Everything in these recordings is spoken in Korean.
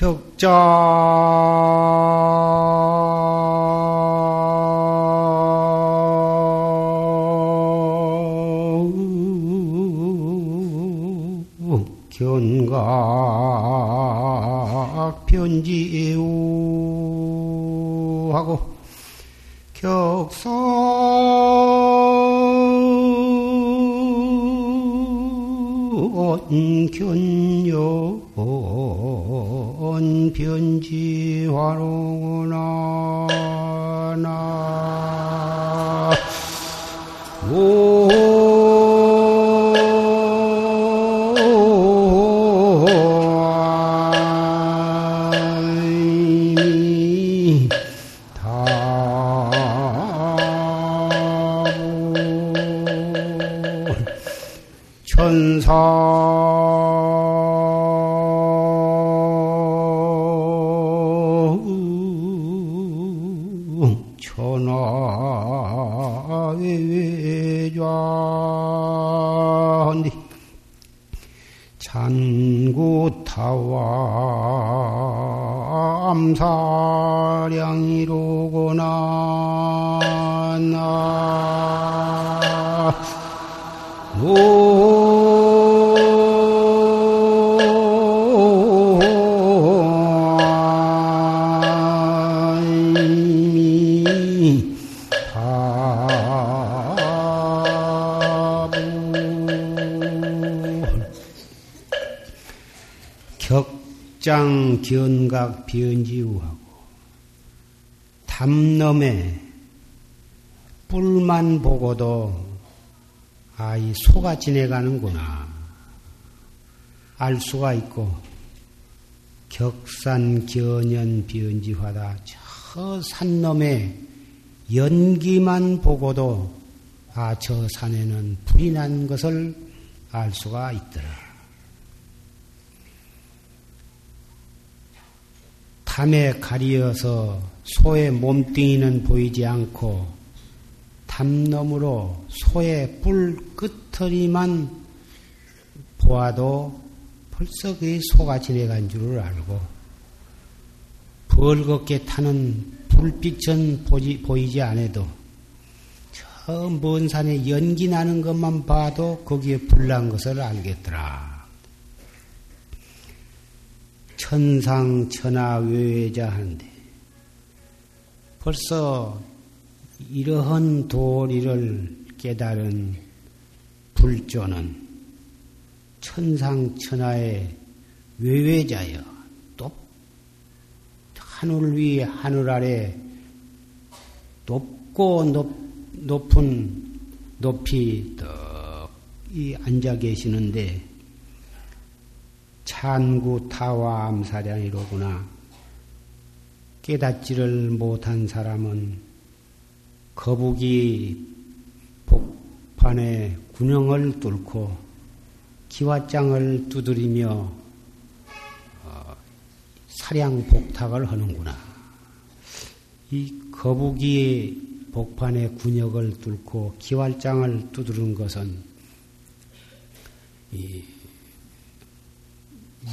격자. 견각 편지우하고 격선 견요 변지화로 격장 견각 변지우하고 담넘에 뿔만 보고도 아, 이 소가 지내가는구나. 알 수가 있고, 격산 견연 변지화다. 저 산놈의 연기만 보고도 아, 저 산에는 불이 난 것을 알 수가 있더라. 담에 가리어서 소의 몸뚱이는 보이지 않고 담너으로 소의 뿔 끝터리만 보아도 벌써 그 소가 지내간 줄을 알고 벌겋게 타는 불빛은 보지, 보이지 않아도 저 먼 산에 연기 나는 것만 봐도 거기에 불난 것을 알겠더라. 천상 천하 외외자 하는데 벌써 이러한 도리를 깨달은 불조는 천상 천하의 외외자여 또 하늘 위에 하늘 아래 높고 높, 높은 높이 떡이 앉아 계시는데 찬구 타와 암사량이로구나 깨닫지를 못한 사람은 거북이 복판에 군형을 뚫고 기와장을 두드리며 어, 사량 복탁을 하는구나. 이 거북이 복판에 군역을 뚫고 기왈장을 두드는 것은 이,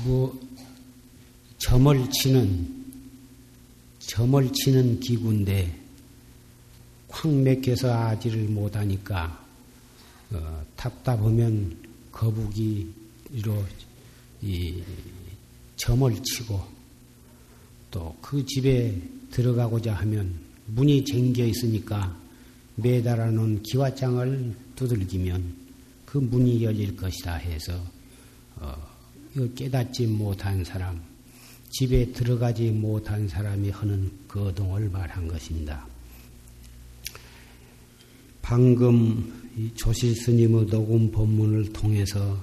뭐 점을 치는 점을 치는 기구인데 확 맥혀서 아지를 못하니까 어, 답답하면 거북이로 이 점을 치고 또 그 집에 들어가고자 하면 문이 쟁겨 있으니까 매달아 놓은 기와장을 두들기면 그 문이 열릴 것이다 해서 어, 깨닫지 못한 사람, 집에 들어가지 못한 사람이 하는 거동을 말한 것입니다. 방금 조실 스님의 녹음 법문을 통해서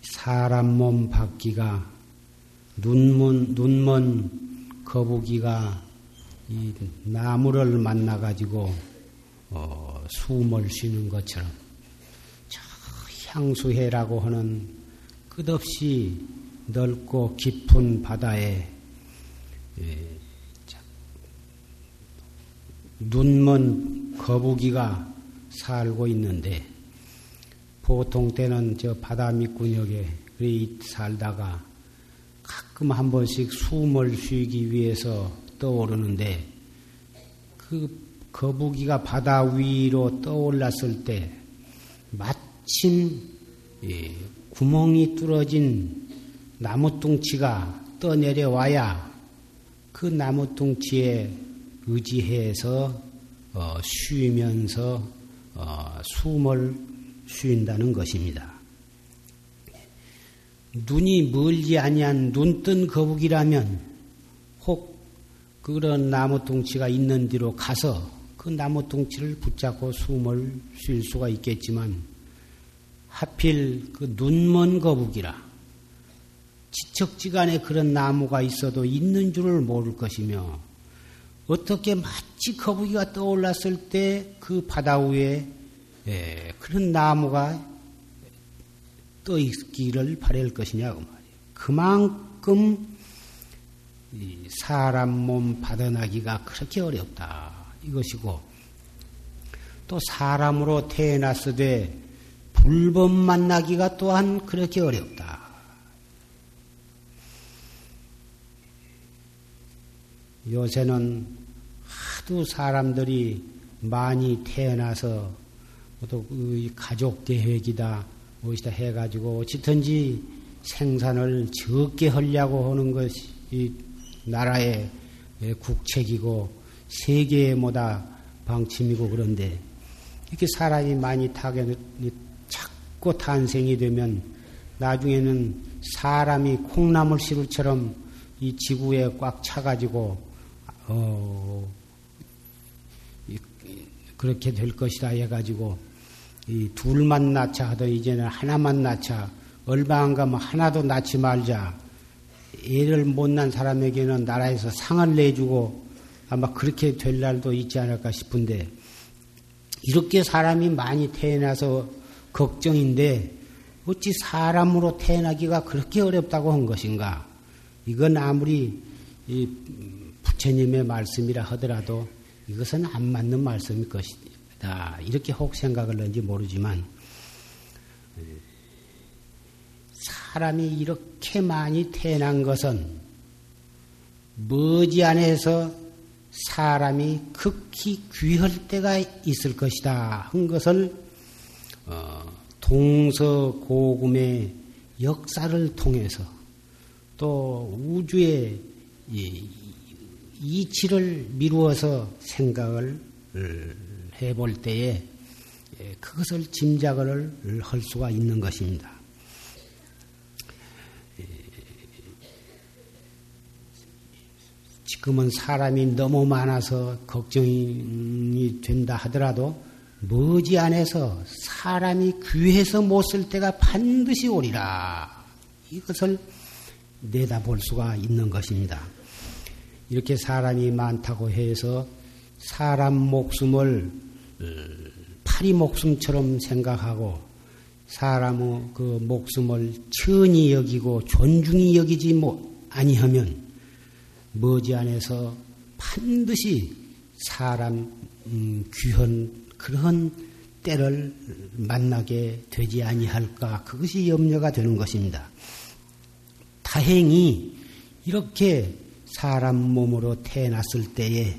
사람 몸 밖기가 눈먼 눈먼 거북이가 이 나무를 만나 가지고 어, 숨을 쉬는 것처럼 향수해라고 하는 끝없이 넓고 깊은 바다에 예, 눈먼 거북이가 살고 있는데 보통 때는 저 바다 밑구녕에 살다가 가끔 한 번씩 숨을 쉬기 위해서 떠오르는데 그 거북이가 바다 위로 떠올랐을 때마 침 구멍이 뚫어진 나무뚱치가 떠내려와야 그 나무뚱치에 의지해서 어, 쉬면서 어, 숨을 쉰다는 것입니다. 눈이 멀지 아니한 눈뜬 거북이라면 혹 그런 나무뚱치가 있는 뒤로 가서 그 나무뚱치를 붙잡고 숨을 쉴 수가 있겠지만 하필 그 눈먼 거북이라 지척지간에 그런 나무가 있어도 있는 줄을 모를 것이며 어떻게 마치 거북이가 떠올랐을 때 그 바다 위에 예, 그런 나무가 떠 있기를 바랄 것이냐고 그 말이에요. 그만큼 사람 몸 받아나기가 그렇게 어렵다 이것이고 또 사람으로 태어났으되 불법 만나기가 또한 그렇게 어렵다. 요새는 하도 사람들이 많이 태어나서 또 가족 계획이다 무엇이다 해가지고 어찌든지 생산을 적게 하려고 하는 것이 나라의 국책이고 세계의 뭐다 방침이고 그런데 이렇게 사람이 많이 타게 자꾸 탄생이 되면 나중에는 사람이 콩나물 시루처럼 이 지구에 꽉 차가지고 어 그렇게 될 것이다 해가지고 이 둘만 낳자 하던 이제는 하나만 낳자 얼마 안 가면 하나도 낳지 말자 애를 못 낳은 사람에게는 나라에서 상을 내주고 아마 그렇게 될 날도 있지 않을까 싶은데 이렇게 사람이 많이 태어나서 걱정인데 어찌 사람으로 태어나기가 그렇게 어렵다고 한 것인가? 이건 아무리 부처님의 말씀이라 하더라도 이것은 안 맞는 말씀일 것이다. 이렇게 혹 생각을 했는지 모르지만 사람이 이렇게 많이 태어난 것은 머지안에서 사람이 극히 귀할 때가 있을 것이다 한 것을 어, 동서고금의 역사를 통해서 또 우주의 이치를 미루어서 생각을 해볼 때에 그것을 짐작을 할 수가 있는 것입니다. 지금은 사람이 너무 많아서 걱정이 된다 하더라도 머지 안에서 사람이 귀해서 못 쓸 때가 반드시 오리라. 이것을 내다볼 수가 있는 것입니다. 이렇게 사람이 많다고 해서 사람 목숨을 어, 파리 목숨처럼 생각하고 사람의 그 목숨을 천히 여기고 존중히 여기지 뭐 아니하면 머지 안에서 반드시 사람 음, 귀한 그런 때를 만나게 되지 아니할까 그것이 염려가 되는 것입니다. 다행히 이렇게 사람 몸으로 태어났을 때에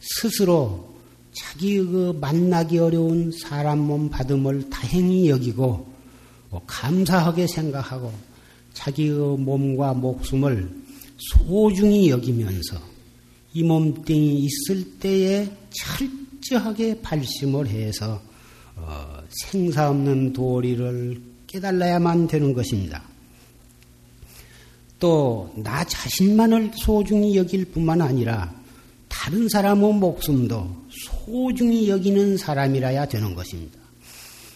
스스로 자기 그 만나기 어려운 사람 몸 받음을 다행히 여기고 뭐 감사하게 생각하고 자기의 그 몸과 목숨을 소중히 여기면서 이 몸뚱이 있을 때에 철 저하게 발심을 해서 어, 생사 없는 도리를 깨달아야만 되는 것입니다. 또 나 자신만을 소중히 여길 뿐만 아니라 다른 사람의 목숨도 소중히 여기는 사람이라야 되는 것입니다.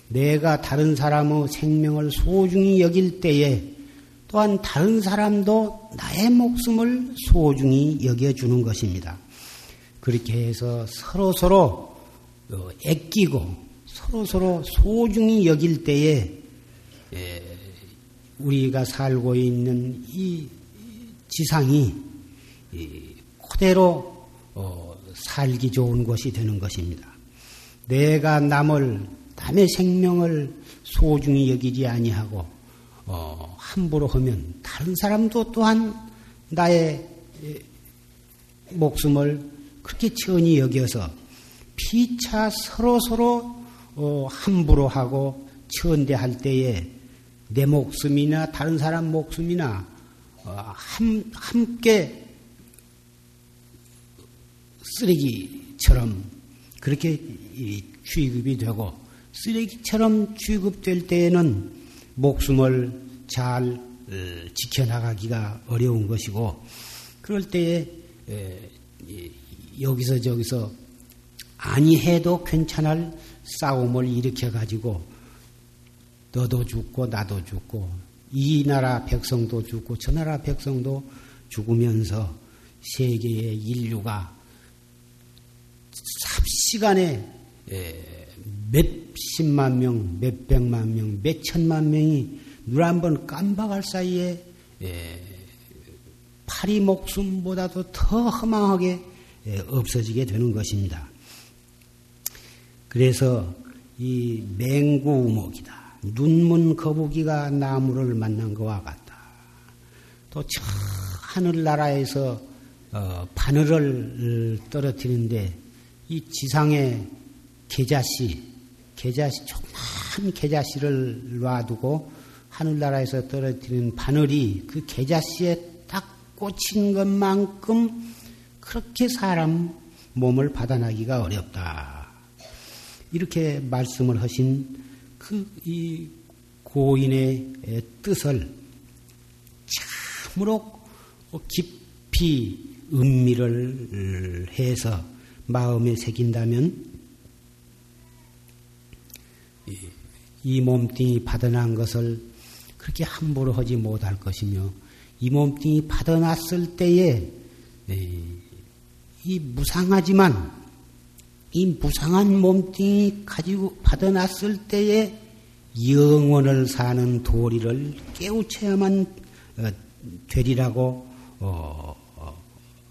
내가 다른 사람의 생명을 소중히 여길 때에 또한 다른 사람도 나의 목숨을 소중히 여겨주는 것입니다. 그렇게 해서 서로 서로 어, 애끼고 서로 서로 소중히 여길 때에 우리가 살고 있는 이 지상이 그대로 어, 살기 좋은 것이 되는 것입니다. 내가 남을 남의 생명을 소중히 여기지 아니하고 어, 함부로 하면 다른 사람도 또한 나의 목숨을 그렇게 천히 여겨서 피차 서로서로 어, 함부로 하고 천대할 때에 내 목숨이나 다른 사람 목숨이나 어, 함, 함께 쓰레기처럼 그렇게 취급이 되고 쓰레기처럼 취급될 때에는 목숨을 잘 어, 지켜나가기가 어려운 것이고 그럴 때에 여기서 저기서 아니해도 괜찮을 싸움을 일으켜 가지고 너도 죽고 나도 죽고 이 나라 백성도 죽고 저 나라 백성도 죽으면서 세계의 인류가 삽시간에 몇십만 명, 몇백만 명, 몇천만 명이 눈 한 번 깜박할 사이에 파리 목숨보다도 더 허망하게 없어지게 되는 것입니다. 그래서 이 맹구우목이다. 눈문 거북이가 나무를 만난 것과 같다. 또 저 하늘나라에서 어, 바늘을 떨어뜨리는데 이 지상에 계자씨, 계자씨 조그만 계자씨를 놔두고 하늘나라에서 떨어뜨리는 바늘이 그 계자씨에 딱 꽂힌 것만큼 그렇게 사람 몸을 받아나기가 어렵다. 이렇게 말씀을 하신 그 이 고인의 뜻을 참으로 깊이 음미를 해서 마음에 새긴다면 이 몸뚱이 받아난 것을 그렇게 함부로 하지 못할 것이며 이 몸뚱이 받아놨을 때에 이 무상하지만 이 무상한 몸뚱이 가지고 받아놨을 때에 영원을 사는 도리를 깨우쳐야만 어, 되리라고 어, 어,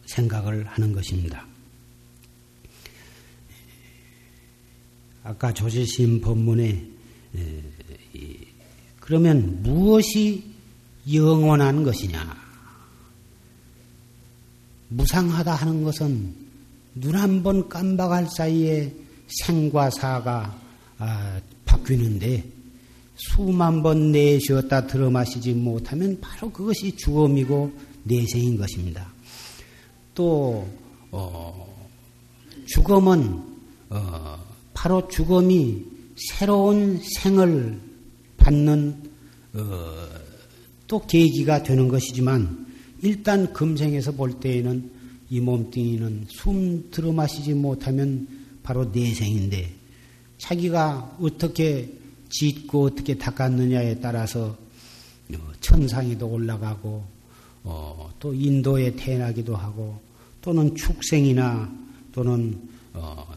생각을 하는 것입니다. 아까 조지심 법문에 그러면 무엇이 영원한 것이냐? 무상하다 하는 것은 눈 한 번 깜박할 사이에 생과 사가 아, 바뀌는데 수만 번 내쉬었다 들어 마시지 못하면 바로 그것이 죽음이고 내생인 것입니다. 또 어, 죽음은 어, 바로 죽음이 새로운 생을 받는 어, 또 계기가 되는 것이지만 일단 금생에서 볼 때에는 이 몸뚱이는 숨 들어 마시지 못하면 바로 내생인데 자기가 어떻게 짓고 어떻게 닦았느냐에 따라서 어, 천상에도 올라가고 어, 또 인도에 태어나기도 하고 또는 축생이나 또는 어,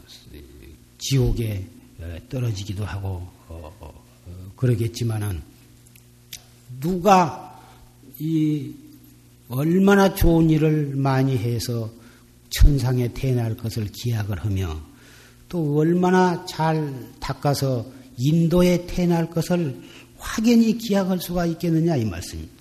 지옥에 어, 떨어지기도 하고 어, 어, 그러겠지만은 누가 이 얼마나 좋은 일을 많이 해서 천상에 태어날 것을 기약을 하며 또 얼마나 잘 닦아서 인도에 태어날 것을 확연히 기약할 수가 있겠느냐 이 말씀입니다.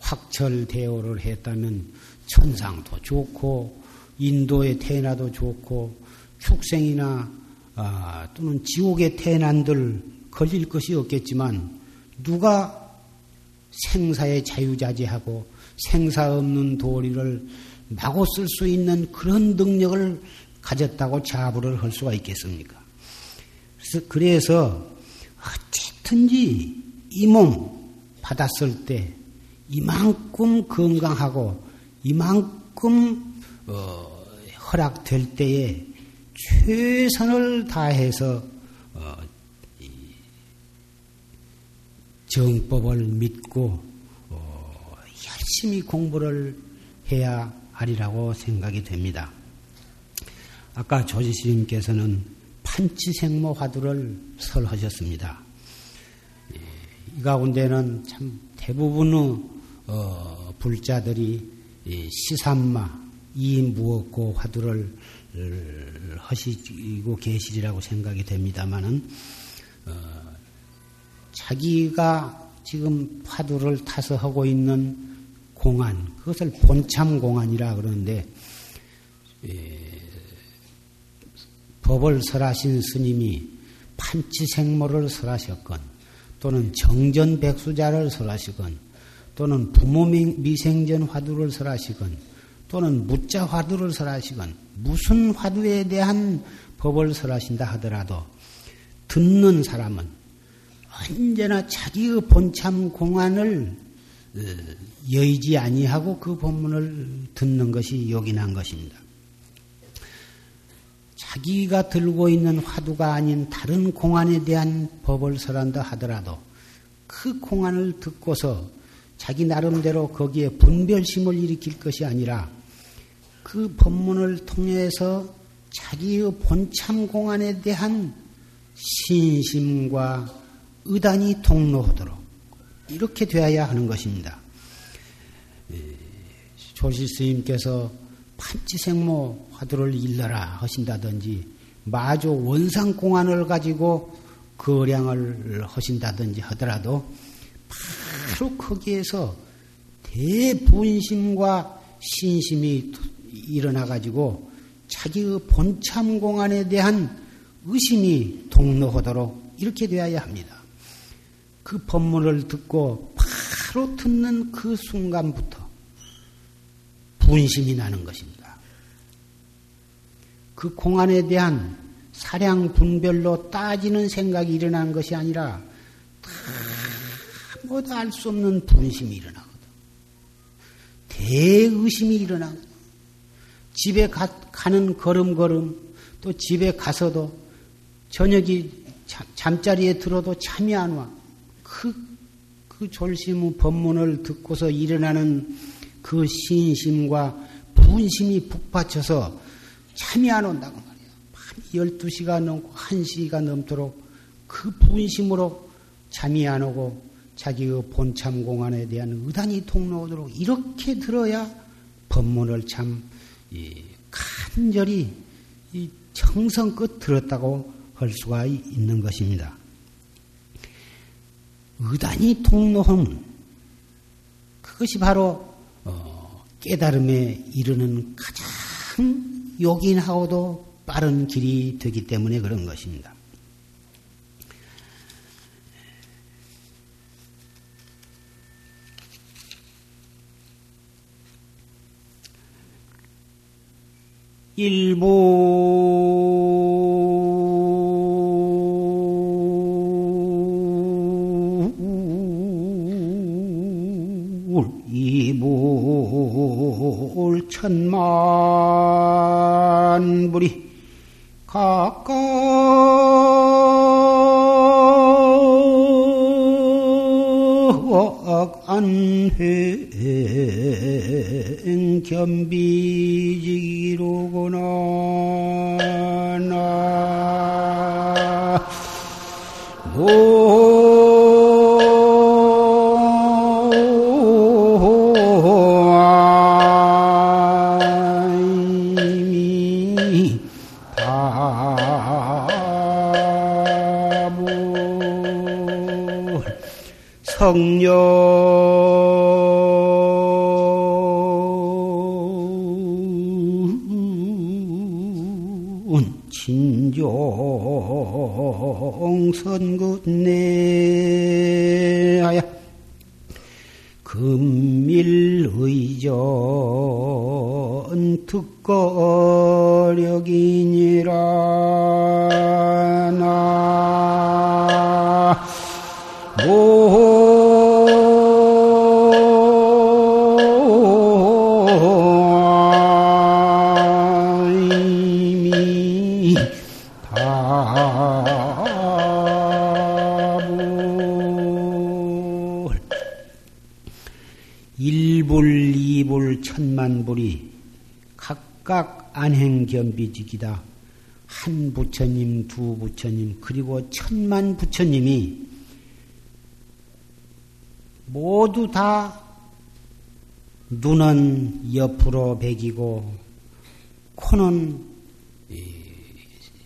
확철대오를 했다면 천상도 좋고 인도에 태어나도 좋고 축생이나 아, 또는 지옥에 태어난들 걸릴 것이 없겠지만 누가 생사의 자유자재하고 생사 없는 도리를 마구 쓸 수 있는 그런 능력을 가졌다고 자부를 할 수가 있겠습니까? 그래서, 그래서 어쨌든지 이 몸 받았을 때 이만큼 건강하고 이만큼 어, 허락될 때에 최선을 다해서 정법을 믿고 어, 열심히 공부를 해야 하리라고 생각이 됩니다. 아까 조지스님께서는 판치생모 화두를 설하셨습니다. 예, 이 가운데는 참 대부분의 어, 불자들이 시삼마 이 무엇고 화두를 하시고 계시리라고 생각이 됩니다만은 어, 자기가 지금 화두를 타서 하고 있는 공안, 그것을 본참 공안이라 그러는데, 에, 법을 설하신 스님이 판치생모를 설하셨건, 또는 정전백수자를 설하시건, 또는 부모 미생전 화두를 설하시건, 또는 무자 화두를 설하시건, 무슨 화두에 대한 법을 설하신다 하더라도, 듣는 사람은 언제나 자기의 본참 공안을 어, 여의지 아니하고 그 본문을 듣는 것이 요긴한 것입니다. 자기가 들고 있는 화두가 아닌 다른 공안에 대한 법을 설한다 하더라도 그 공안을 듣고서 자기 나름대로 거기에 분별심을 일으킬 것이 아니라 그 법문을 통해서 자기의 본참 공안에 대한 신심과 의단이 통로하도록 이렇게 되어야 하는 것입니다. 조실 스님께서 판치생모 화두를 일러라 하신다든지 마조 원상공안을 가지고 거량을 하신다든지 하더라도 바로 거기에서 대분심과 신심이 일어나 가지고 자기의 본참 공안에 대한 의심이 동로하도록 이렇게 되어야 합니다. 그 법문을 듣고 바로 듣는 그 순간부터 분심이 나는 것입니다. 그 공안에 대한 사량 분별로 따지는 생각이 일어나는 것이 아니라 아무도 알 수 없는 분심이 일어나거든. 대의심이 일어나거든. 집에 가, 가는 걸음걸음 또 집에 가서도 저녁이 잠자리에 들어도 잠이 안 와. 그, 그 졸심의 법문을 듣고서 일어나는 그 신심과 분심이 북받쳐서 잠이 안 온다고 말이에요. 밤 12시가 넘고 1시가 넘도록 그 분심으로 잠이 안 오고 자기의 본참 공안에 대한 의단이 통로오도록 이렇게 들어야 법문을 참 간절히 정성껏 들었다고 할 수가 있는 것입니다. 의단이 통로함 그것이 바로 어, 깨달음에 이르는 가장 요긴하고도 빠른 길이 되기 때문에 그런 것입니다. 일부 천만 불이 각각 안행 겸비 친종 선긋내하야. 금밀의전 특거력이니라 각각 안행견비직이다. 한 부처님, 두 부처님, 그리고 천만 부처님이 모두 다 눈은 옆으로 베기고 코는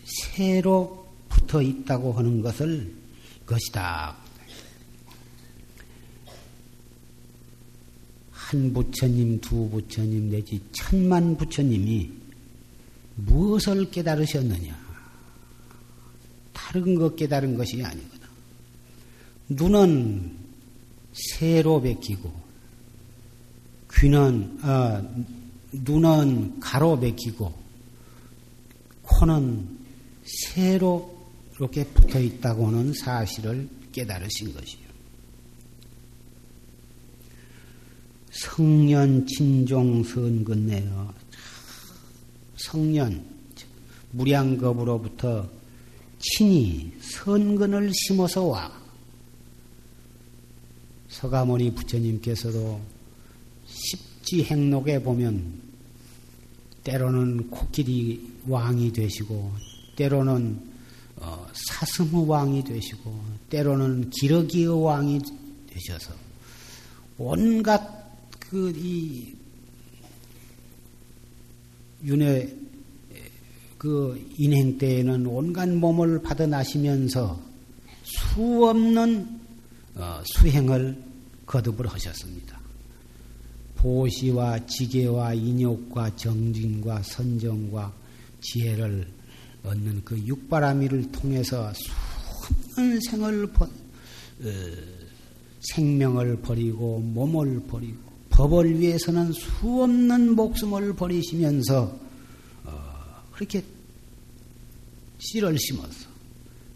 새로 붙어 있다고 하는 것을 것이다. 한 부처님, 두 부처님 내지 천만 부처님이 무엇을 깨달으셨느냐? 다른 것 깨달은 것이 아니거든. 눈은 세로 베끼고, 귀는, 아, 눈은 가로 베끼고, 코는 세로 이렇게 붙어 있다고는 사실을 깨달으신 것이요. 성년 친종 선근내어 성년 무량겁으로부터 친히 선근을 심어서 와. 서가모니 부처님께서도 십지 행록에 보면 때로는 코끼리 왕이 되시고 때로는 어, 사슴의 왕이 되시고 때로는 기러기의 왕이 되셔서 온갖 그 이 윤회 그 인행 때에는 온갖 몸을 받아 나시면서 수없는 어, 수행을 거듭을 하셨습니다. 보시와 지계와 인욕과 정진과 선정과 지혜를 얻는 그 육바라미를 통해서 수많은 생을 버, 어, 생명을 버리고 몸을 버리고 법을 위해서는 수없는 목숨을 버리시면서 어, 그렇게 씨를 심어서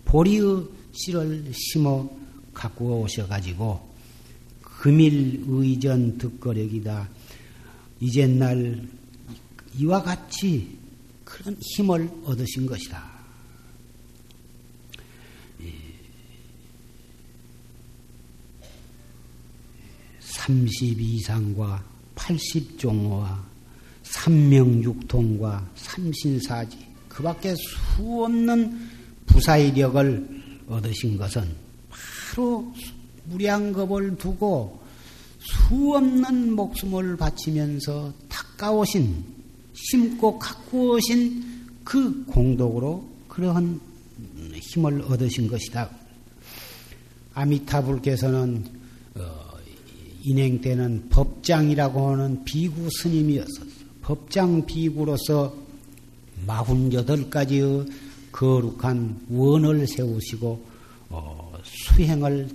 보리의 씨를 심어 갖고 오셔가지고 금일 의전 득거력이다. 이젠 날 이와 같이 그런 힘을 얻으신 것이다. 32상과 80종호와 삼명육통과 삼신사지 그 밖에 수없는 부사이력을 얻으신 것은 바로 무량겁을 두고 수없는 목숨을 바치면서 닦아오신 심고 가꾸오신 그 공덕으로 그러한 힘을 얻으신 것이다. 아미타불께서는 어, 인행 때는 법장이라고 하는 비구 스님이었었어. 법장 비구로서 마흔여덟 가지의 거룩한 원을 세우시고 어, 수행을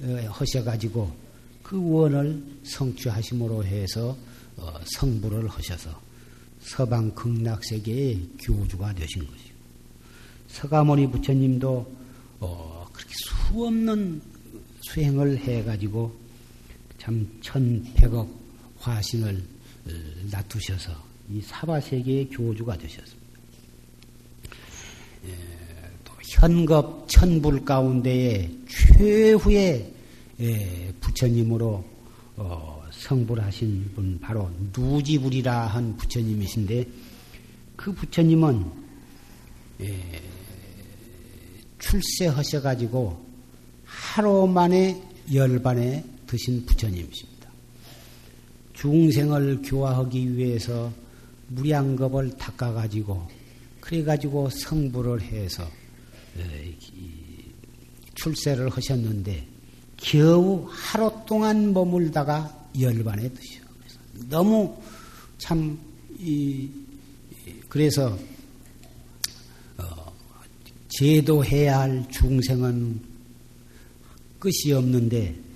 어, 하셔가지고 그 원을 성취하심으로 해서 어, 성불을 하셔서 서방 극락세계의 교주가 되신 것이고 서가모니 부처님도 어, 그렇게 수없는 수행을 해가지고 참 천백억 화신을 어, 놔두셔서 이 사바세계의 교주가 되셨습니다. 예, 또 현겁 천불 가운데에 최후의 예, 부처님으로 어, 성불하신 분 바로 누지불이라 한 부처님이신데 그 부처님은 예, 출세하셔가지고 하루 만에 열반에 드신 부처님이십니다. 중생을 교화하기 위해서 무량겁을 닦아가지고 그래가지고 성불을 해서 출세를 하셨는데 겨우 하루 동안 머물다가 열반에 드셔. 너무 참, 이, 그래서, 어, 제도해야 할 중생은 끝이 없는데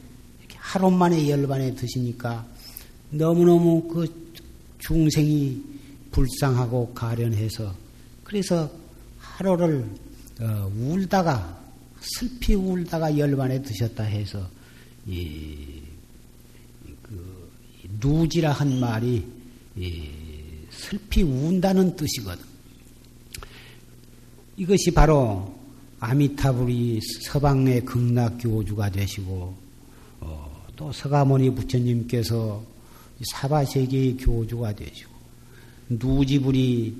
하루 만에 열반에 드시니까 너무너무 그 중생이 불쌍하고 가련해서 그래서 하루를 어, 울다가 슬피 울다가 열반에 드셨다 해서 이, 그 누지라 한 말이 이, 슬피 운다는 뜻이거든. 이것이 바로 아미타불이 서방의 극락교주가 되시고 또 서가모니 부처님께서 사바세계의 교주가 되시고 누지불이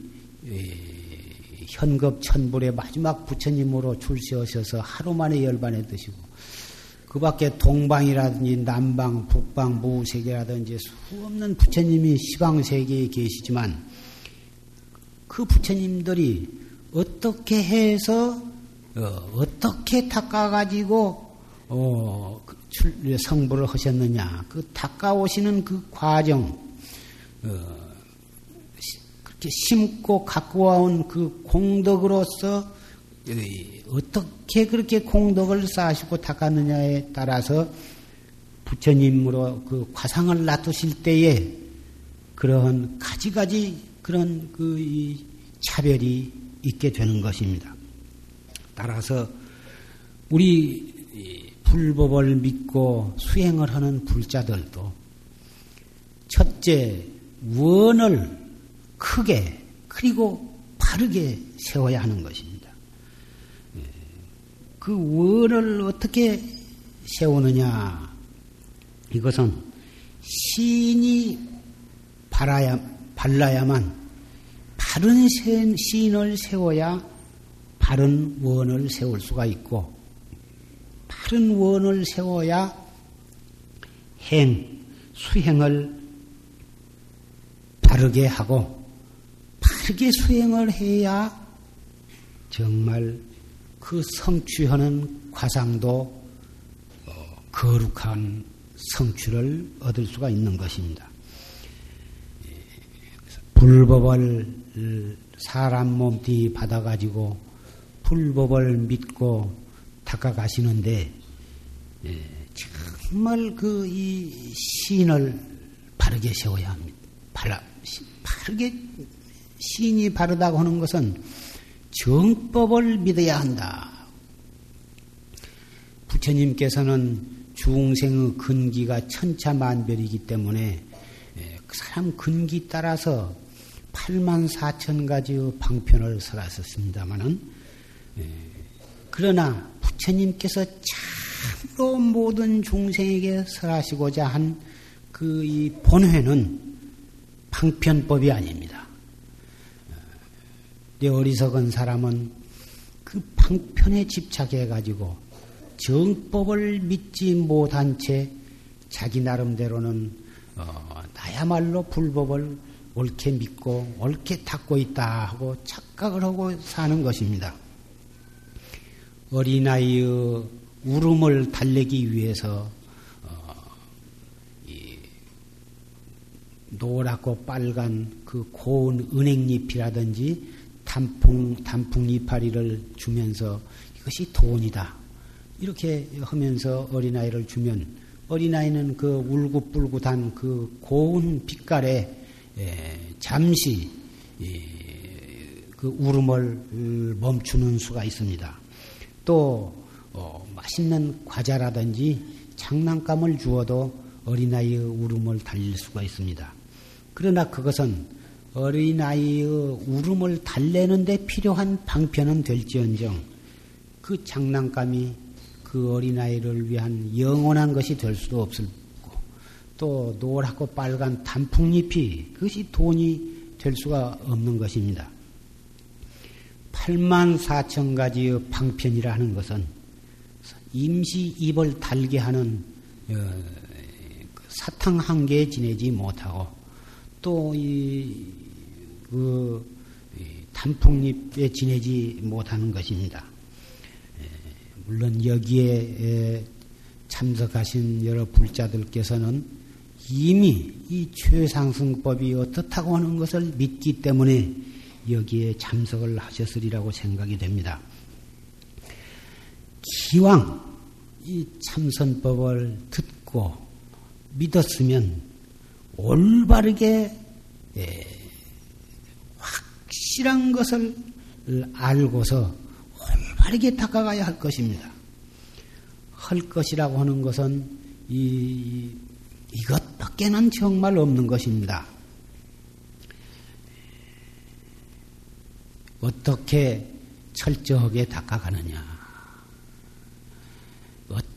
현급 천불의 마지막 부처님으로 출세하셔서 하루 만에 열반에 드시고 그 밖에 동방이라든지 남방, 북방, 무세계라든지 수없는 부처님이 시방세계에 계시지만 그 부처님들이 어떻게 해서 어, 떻게 닦아가지고 어, 그 성불을 하셨느냐? 그 닦아오시는 그 과정, 어, 그렇게 심고 갖고 와온 그 공덕으로서 어떻게 그렇게 공덕을 쌓으시고 닦았느냐에 따라서 부처님으로 그 화상을 놔두실 때에 그러한 가지가지 그런 그 차별이 있게 되는 것입니다. 따라서 우리 불법을 믿고 수행을 하는 불자들도 첫째 원을 크게 그리고 바르게 세워야 하는 것입니다. 예. 그 원을 어떻게 세우느냐? 이것은 신이 발라야, 발라야만 바른 신을 세워야 바른 원을 세울 수가 있고 바른 원을 세워야 행, 수행을 바르게 하고 바르게 수행을 해야 정말 그 성취하는 과상도 어, 거룩한 성취를 얻을 수가 있는 것입니다. 불법을 사람 몸띠 받아가지고 불법을 믿고 닦아가시는데 정말 그 이 신을 바르게 세워야 합니다. 바라, 바르게 신이 바르다고 하는 것은 정법을 믿어야 한다. 부처님께서는 중생의 근기가 천차만별이기 때문에 예, 그 사람 근기 따라서 8만 4천 가지의 방편을 설하셨습니다마는 예, 그러나 부처님께서 참 으로 모든 중생에게 설하시고자 한 그 이 본회는 방편법이 아닙니다. 내 어리석은 사람은 그 방편에 집착해 가지고 정법을 믿지 못한 채 자기 나름대로는 어, 나야말로 불법을 옳게 믿고 옳게 닦고 있다 하고 착각을 하고 사는 것입니다. 어린아이의 울음을 달래기 위해서 어, 노랗고 빨간 그 고운 은행잎이라든지 단풍 단풍 이파리를 주면서 이것이 돈이다. 이렇게 하면서 어린아이를 주면 어린아이는 그 울긋불긋한 그 고운 빛깔에 잠시 그 울음을 멈추는 수가 있습니다. 또 어, 맛있는 과자라든지 장난감을 주어도 어린아이의 울음을 달릴 수가 있습니다. 그러나 그것은 어린아이의 울음을 달래는데 필요한 방편은 될지언정 그 장난감이 그 어린아이를 위한 영원한 것이 될 수도 없을 거고 또 노랗고 빨간 단풍잎이 그것이 돈이 될 수가 없는 것입니다. 8만 4천 가지의 방편이라 하는 것은 임시 입을 달게 하는 어, 그 사탕 한 개에 지내지 못하고 또이 그 단풍잎에 지내지 못하는 것입니다. 물론 여기에 참석하신 여러 불자들께서는 이미 이 최상승법이 어떻다고 하는 것을 믿기 때문에 여기에 참석을 하셨으리라고 생각이 됩니다. 기왕 이 참선법을 듣고 믿었으면 올바르게 확실한 것을 알고서 바르게 닦아가야 할 것입니다. 할 것이라고 하는 것은 이, 이것밖에는 정말 없는 것입니다. 어떻게 철저하게 닦아가느냐?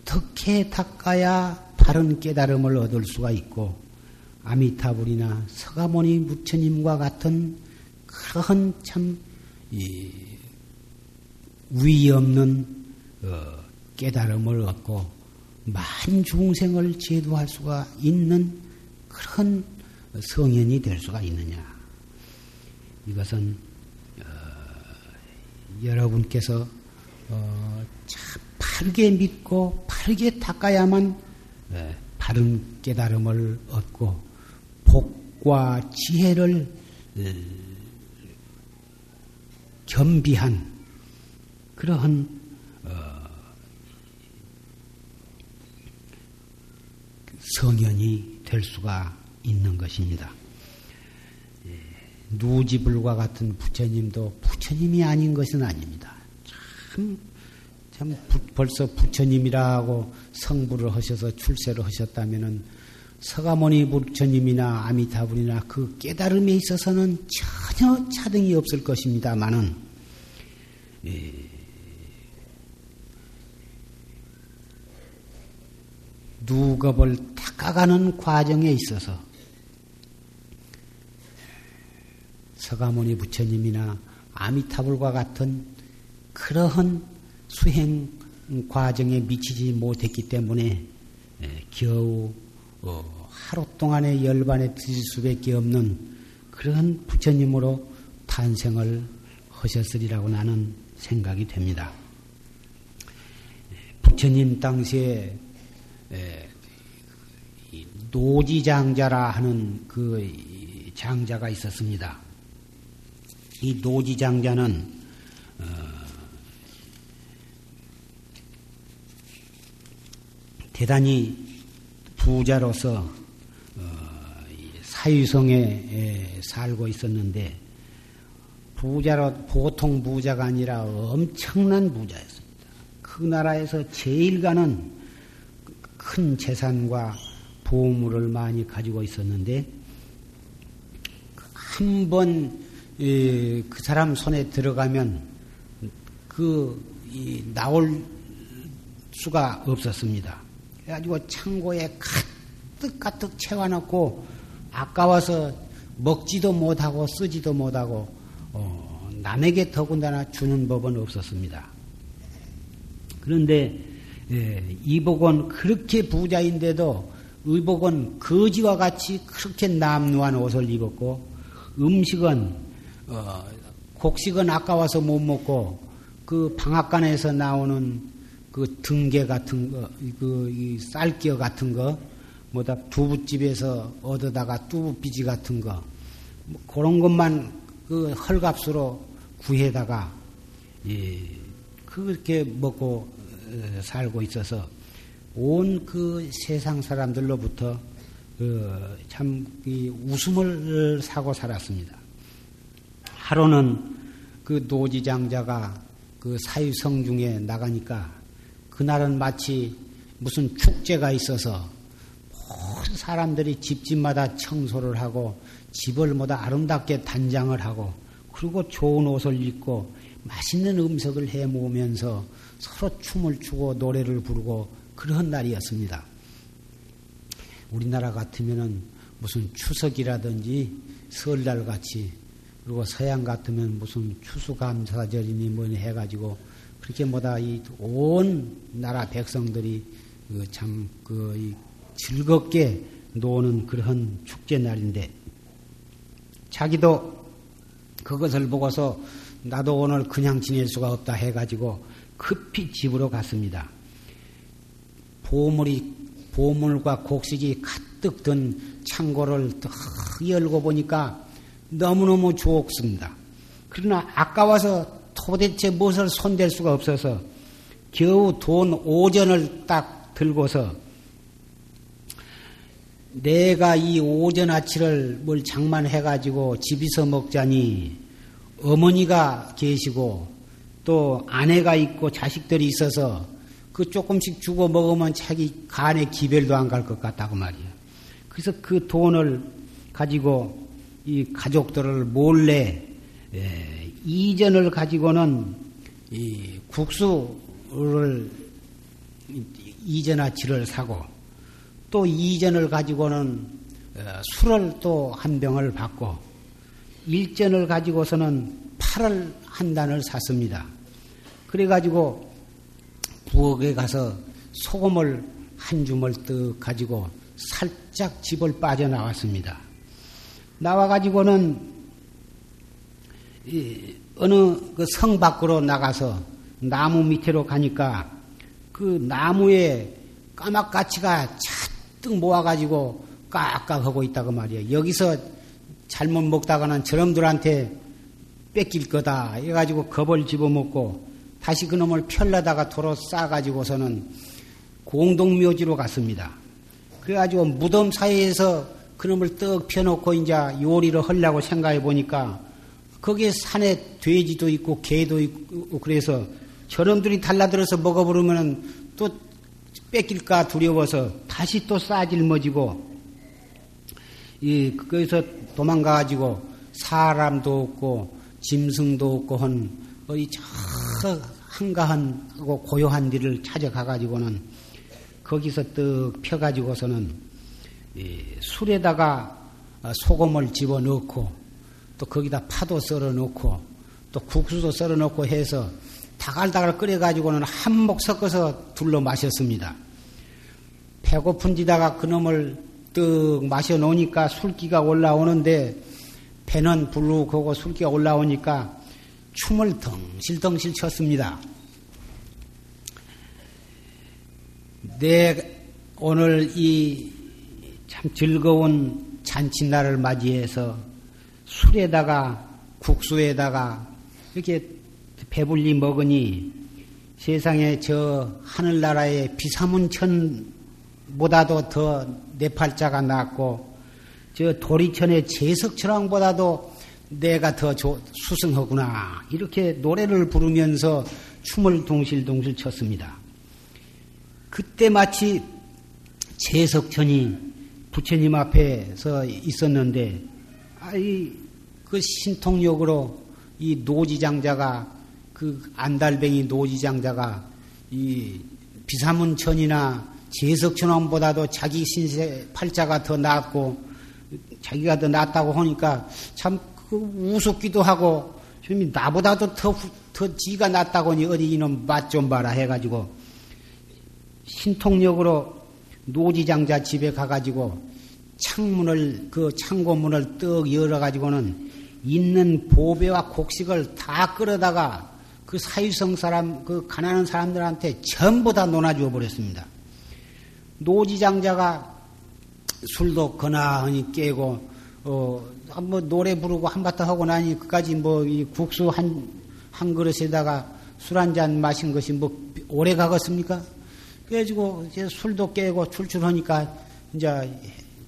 어떻게 닦아야 바른 깨달음을 얻을 수가 있고 아미타불이나 서가모니 부처님과 같은 그런 참위 없는 어, 깨달음을 얻고 만 중생을 제도할 수가 있는 그런 성현이 될 수가 있느냐. 이것은 어, 여러분께서 어, 참 바르게 믿고 바르게 닦아야만 예, 바른 깨달음을 얻고 복과 지혜를 어, 겸비한 그러한 성현이 될 수가 있는 것입니다. 예, 누지불과 같은 부처님도 부처님이 아닌 것은 아닙니다. 참, 참 부, 벌써 부처님이라고 성부를 하셔서 출세를 하셨다면은 서가모니 부처님이나 아미타불이나 그 깨달음에 있어서는 전혀 차등이 없을 것입니다만은 예, 누겁을 닦아가는 과정에 있어서 서가모니 부처님이나 아미타불과 같은 그러한 수행 과정에 미치지 못했기 때문에 예, 겨우 어, 하루 동안의 열반에 드실 수밖에 없는 그런 부처님으로 탄생을 하셨으리라고 나는 생각이 됩니다. 예, 부처님 당시에 예, 노지장자라 하는 그 장자가 있었습니다. 이 노지장자는 대단히 부자로서 어, 사유성에 살고 있었는데 부자로 보통 부자가 아니라 엄청난 부자였습니다. 그 나라에서 제일 가는 큰 재산과 보물을 많이 가지고 있었는데 한 번 그 사람 손에 들어가면 그 나올 수가 없었습니다. 그래가지고 창고에 가득 가득 채워놓고 아까워서 먹지도 못하고 쓰지도 못하고 어, 남에게 더군다나 주는 법은 없었습니다. 그런데 예, 이복은 그렇게 부자인데도 의복은 거지와 같이 그렇게 남루한 옷을 입었고 음식은 어, 곡식은 아까워서 못 먹고 그 방앗간에서 나오는 그 등개 같은 거, 그 쌀겨 같은 거, 뭐다 두부집에서 얻어다가 두부비지 같은 거, 뭐 그런 것만 그 헐값으로 구해다가 예, 그렇게 먹고 어, 살고 있어서 온 그 세상 사람들로부터 그 참 웃음을 사고 살았습니다. 하루는 그 노지장자가 그 사유성 중에 나가니까 그날은 마치 무슨 축제가 있어서 모든 사람들이 집집마다 청소를 하고 집을 모다 아름답게 단장을 하고 그리고 좋은 옷을 입고 맛있는 음식을 해 먹으면서 서로 춤을 추고 노래를 부르고 그런 날이었습니다. 우리나라 같으면은 무슨 추석이라든지 설날 같이 그리고 서양 같으면 무슨 추수감사절이니 뭐니 해가지고 그렇게 뭐다 이 온 나라 백성들이 그 참그 그 즐겁게 노는 그런 축제 날인데 자기도 그것을 보고서 나도 오늘 그냥 지낼 수가 없다 해가지고 급히 집으로 갔습니다. 보물이 보물과 곡식이 가득 든 창고를 딱 열고 보니까 너무너무 좋습니다. 그러나 아까워서 도대체 무엇을 손댈 수가 없어서 겨우 돈 오전을 딱 들고서 내가 이 오전 아치를 뭘 장만해가지고 집에서 먹자니 어머니가 계시고 또 아내가 있고 자식들이 있어서 그 조금씩 주고 먹으면 자기 간에 기별도 안 갈 것 같다고 말이야. 그래서 그 돈을 가지고 이 가족들을 몰래 예, 이전을 가지고는 이 국수를 이전아치를 사고 또 이전을 가지고는 어, 술을 또 한 병을 받고 일전을 가지고서는 팔을 한 단을 샀습니다. 그래가지고 부엌에 가서 소금을 한 줌을 떡 가지고 살짝 집을 빠져나왔습니다. 나와가지고는 어느 그 성 밖으로 나가서 나무 밑으로 가니까 그 나무에 까막가치가 잔뜩 모아가지고 깍깍하고 있다고 말이에요. 여기서 잘못 먹다가는 저놈들한테 뺏길 거다. 해가지고 겁을 집어먹고 다시 그놈을 펼려다가 도로 싸가지고서는 공동묘지로 갔습니다. 그래가지고 무덤 사이에서 그놈을 떡 펴놓고 이제 요리를 하려고 생각해 보니까 거기에 산에 돼지도 있고 개도 있고 그래서 저놈들이 달라들어서 먹어버리면 또 뺏길까 두려워서 다시 또 싸질머지고 이 거기서 도망가가지고 사람도 없고 짐승도 없고 한 어디 저 한가한하고 고요한 데를 찾아가가지고는 거기서 떡 펴가지고서는 술에다가 소금을 집어 넣고 또 거기다 파도 썰어 넣고 또 국수도 썰어 넣고 해서 다갈다갈 끓여가지고는 한몫 섞어서 둘러 마셨습니다. 배고픈 지다가 그놈을 떡 마셔 놓으니까 술기가 올라오는데 배는 불룩하고 술기가 올라오니까 춤을 덩실덩실 췄습니다. 내 오늘 이 참 즐거운 잔칫날을 맞이해서 술에다가 국수에다가 이렇게 배불리 먹으니 세상에 저 하늘나라의 비사문천보다도 더 네팔자가 낫고 저 도리천의 제석천왕보다도 내가 더 수승하구나 이렇게 노래를 부르면서 춤을 동실동실 췄습니다. 그때 마치 제석천이 부처님 앞에서 있었는데 아이 그 신통력으로 이 노지장자가 그 안달뱅이 노지장자가 이 비사문천이나 제석천왕보다도 자기 신세 팔자가 더 낫고 자기가 더 낫다고 하니까 참 그 우습기도 하고 좀 나보다도 더, 더 지가 낫다고 하니 어디 이놈 맛 좀 봐라 해가지고 신통력으로 노지장자 집에 가가지고 창문을 그 창고문을 떡 열어 가지고는 있는 보배와 곡식을 다 끌어다가 그 사유성 사람, 그 가난한 사람들한테 전부 다 논아주어 버렸습니다. 노지장자가 술도 거나하니 깨고, 어, 뭐 노래 부르고 한바탕 하고 나니 그까지 뭐 이 국수 한, 한 그릇에다가 술 한 잔 마신 것이 뭐 오래 가겠습니까? 그래가지고 이제 술도 깨고 출출하니까 이제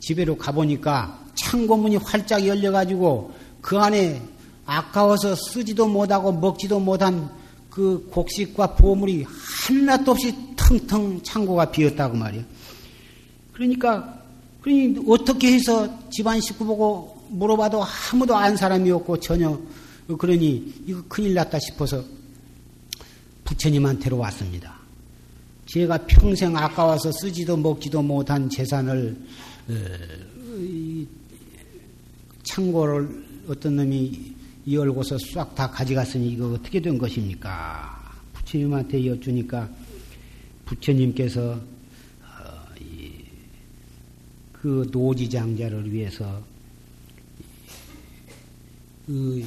집에로 가보니까 창고문이 활짝 열려가지고 그 안에 아까워서 쓰지도 못하고 먹지도 못한 그 곡식과 보물이 하나도 없이 텅텅 창고가 비었다고 말이야. 그러니까, 그러니 어떻게 해서 집안 식구 보고 물어봐도 아무도 안 사람이 없고 전혀 그러니 이거 큰일 났다 싶어서 부처님한테로 왔습니다. 제가 평생 아까워서 쓰지도 먹지도 못한 재산을 어, 창고를 어떤 놈이 열고서 싹 다 가져갔으니 이거 어떻게 된 것입니까? 부처님한테 여쭈니까 부처님께서 어, 그 노지장자를 위해서 그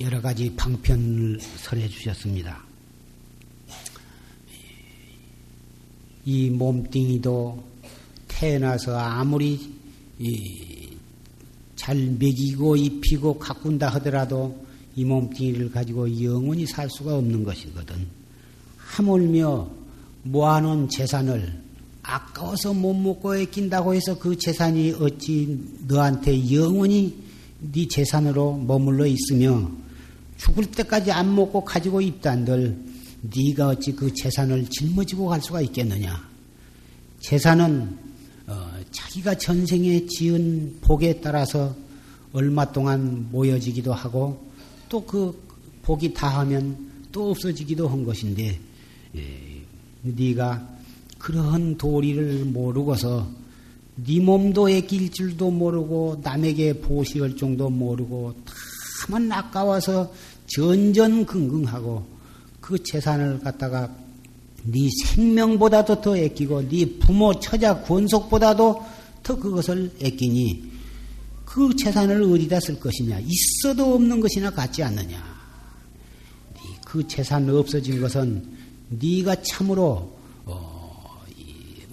여러 가지 방편을 설해 주셨습니다. 이 몸뚱이도 태어나서 아무리 잘 먹이고 입히고 가꾼다 하더라도 이 몸뚱이를 가지고 영원히 살 수가 없는 것이거든. 하물며 모아놓은 재산을 아까워서 못 먹고 애낀다고 해서 그 재산이 어찌 너한테 영원히 네 재산으로 머물러 있으며 죽을 때까지 안 먹고 가지고 있단들 네가 어찌 그 재산을 짊어지고 갈 수가 있겠느냐? 재산은 어, 자기가 전생에 지은 복에 따라서 얼마 동안 모여지기도 하고 또 그 복이 다하면 또 없어지기도 한 것인데 예, 네가 그러한 도리를 모르고서 네 몸도 애낄 줄도 모르고 남에게 보시할 정도 모르고 다만 아까워서 전전긍긍하고 그 재산을 갖다가 네 생명보다도 더 애끼고 네 부모 처자 권속보다도 더 그것을 애끼니 그 재산을 어디다 쓸 것이냐? 있어도 없는 것이나 같지 않느냐? 그 재산 없어진 것은 네가 참으로 어,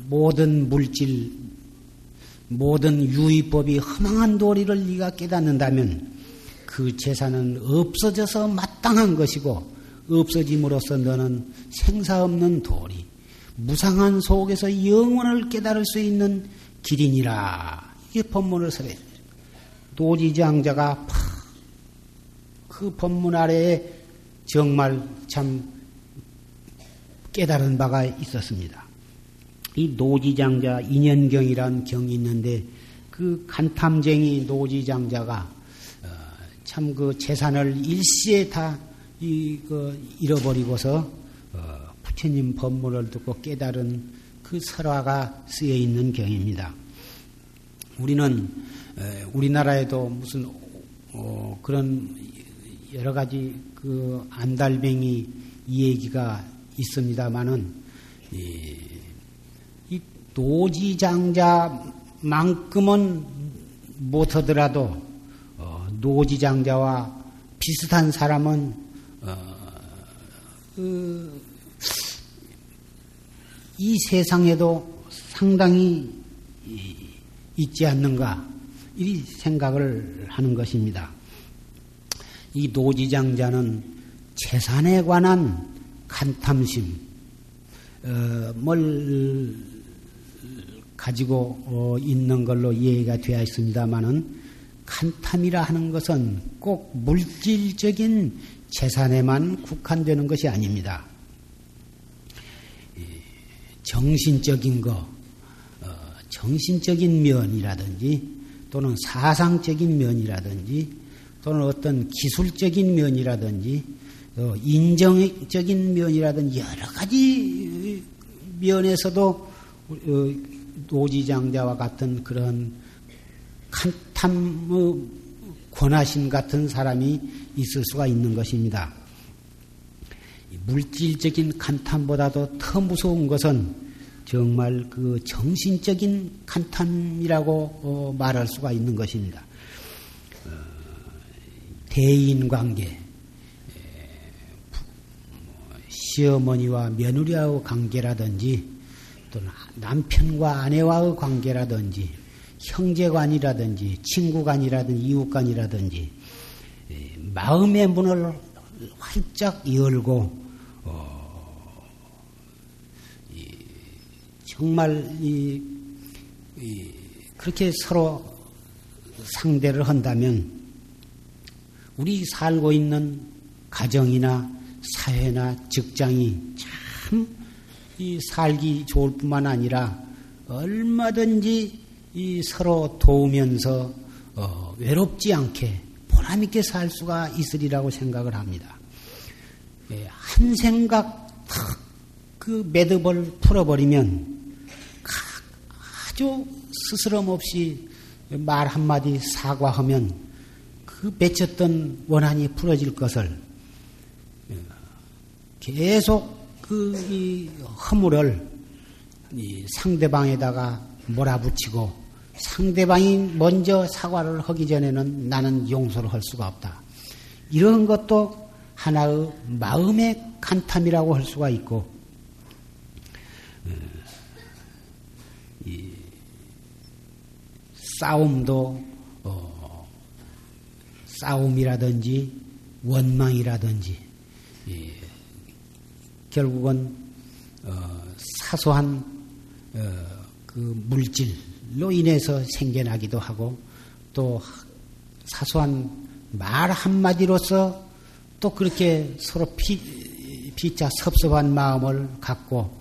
모든 물질, 모든 유의법이 허망한 도리를 네가 깨닫는다면 그 재산은 없어져서 마땅한 것이고 없어짐으로써 너는 생사 없는 도리, 무상한 속에서 영원을 깨달을 수 있는 길이니라. 이게 법문을 설해. 노지장자가 그 법문 아래에 정말 참 깨달은 바가 있었습니다. 이 노지장자 인연경이란 경이 있는데 그 간탐쟁이 노지장자가 어, 참그 재산을 일시에 다 그 잃어버리고서 어, 부처님 법문을 듣고 깨달은 그 설화가 쓰여 있는 경입니다. 우리는 우리나라에도 무슨 어, 그런 여러 가지 그 안달뱅이 얘기가 있습니다만은 이, 이 노지장자만큼은 못하더라도 어, 노지장자와 비슷한 사람은 이 세상에도 상당히 있지 않는가 이 생각을 하는 것입니다. 이 노지장자는 재산에 관한 간탐심, 어, 뭘 가지고 어, 있는 걸로 이해가 되어 있습니다만은 간탐이라 하는 것은 꼭 물질적인 재산에만 국한되는 것이 아닙니다. 정신적인 거, 어, 정신적인 면이라든지 또는 사상적인 면이라든지 또는 어떤 기술적인 면이라든지 어, 인정적인 면이라든지 여러 가지 면에서도 어, 노지장자와 같은 그런 칸탐의 권하심 같은 사람이 있을 수가 있는 것입니다. 물질적인 간탐보다도 더 무서운 것은 정말 그 정신적인 간탐이라고 어, 말할 수가 있는 것입니다. 대인 관계, 시어머니와 며느리와의 관계라든지 또는 남편과 아내와의 관계라든지 형제관이라든지 친구간이라든지 이웃간이라든지 마음의 문을 활짝 열고 어, 정말 이, 이, 그렇게 서로 상대를 한다면 우리 살고 있는 가정이나 사회나 직장이 참 살기 좋을 뿐만 아니라 얼마든지 서로 도우면서 어, 외롭지 않게 보람 있게 살 수가 있으리라고 생각을 합니다. 예, 한 생각 탁 그 매듭을 풀어버리면 아주 스스럼 없이 말 한마디 사과하면 그 맺혔던 원한이 풀어질 것을 계속 그 허물을 상대방에다가 몰아붙이고 상대방이 먼저 사과를 하기 전에는 나는 용서를 할 수가 없다. 이런 것도 하나의 마음의 간탐이라고 할 수가 있고, 싸움도 싸움이라든지 원망이라든지 예, 결국은 어, 사소한 어, 그 물질 로 인해서 생겨나기도 하고 또 사소한 말 한마디로서 또 그렇게 서로 피, 피자 섭섭한 마음을 갖고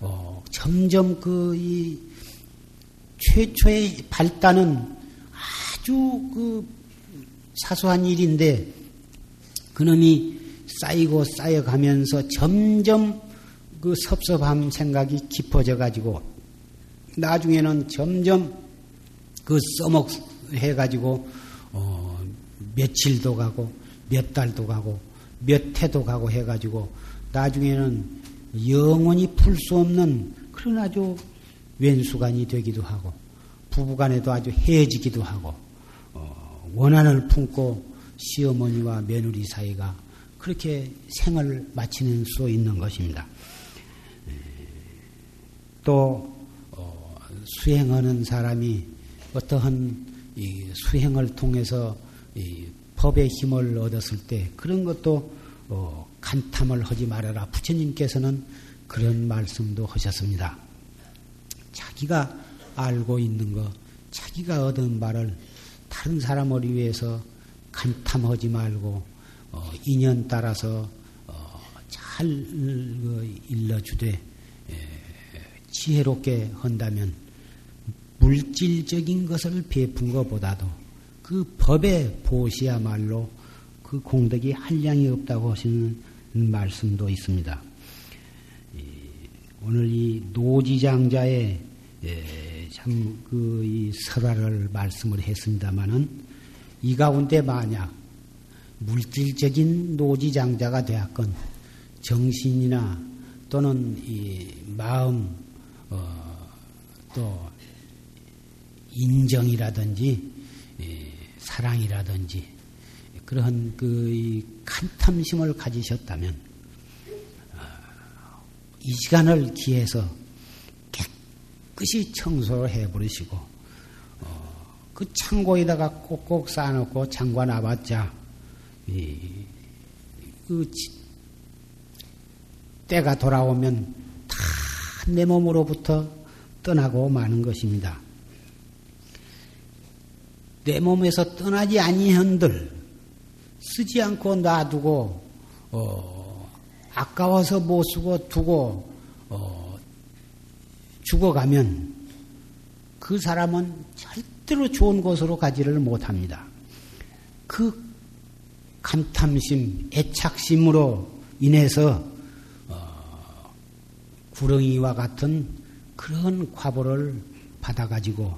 어, 점점 그 이 최초의 발단은 아주 그 사소한 일인데 그놈이 쌓이고 쌓여가면서 점점 그 섭섭함 생각이 깊어져 가지고 나중에는 점점 그 써먹 해 가지고 어 며칠도 가고 몇 달도 가고 몇 해도 가고 해 가지고 나중에는 영원히 풀 수 없는 그런 아주 왼수간이 되기도 하고 부부간에도 아주 헤어지기도 하고 원한을 품고 시어머니와 며느리 사이가 그렇게 생을 마치는 수 있는 것입니다. 또 어, 수행하는 사람이 어떠한 수행을 통해서 법의 힘을 얻었을 때 그런 것도 어, 간탐을 하지 말아라. 부처님께서는 그런 말씀도 하셨습니다. 자기가 알고 있는 것, 자기가 얻은 말을 다른 사람을 위해서 간탐하지 말고 어, 인연 따라서 어, 잘 그, 일러주되 에, 지혜롭게 한다면 물질적인 것을 베푼 것보다도 그 법의 보시야말로 그 공덕이 한량이 없다고 하시는 말씀도 있습니다. 오늘 이 노지장자의 참그 설화를 말씀을 했습니다마는 이 가운데 만약 물질적인 노지장자가 되었건 정신이나 또는 이 마음 어, 또 인정이라든지 사랑이라든지 그러한 그 칸탐심을 가지셨다면 어, 이 시간을 기해서 깨끗이 청소를 해버리시고 어, 그 창고에다가 꼭꼭 쌓아놓고 창고 놔봤자 그 때가 돌아오면 다 내 몸으로부터 떠나고 마는 것입니다. 내 몸에서 떠나지 아니한들 쓰지 않고 놔두고 어, 아까워서 못 쓰고 두고 어, 죽어가면 그 사람은 절대로 좋은 곳으로 가지를 못합니다. 그 감탐심, 애착심으로 인해서 어, 구렁이와 같은 그런 과보를 받아가지고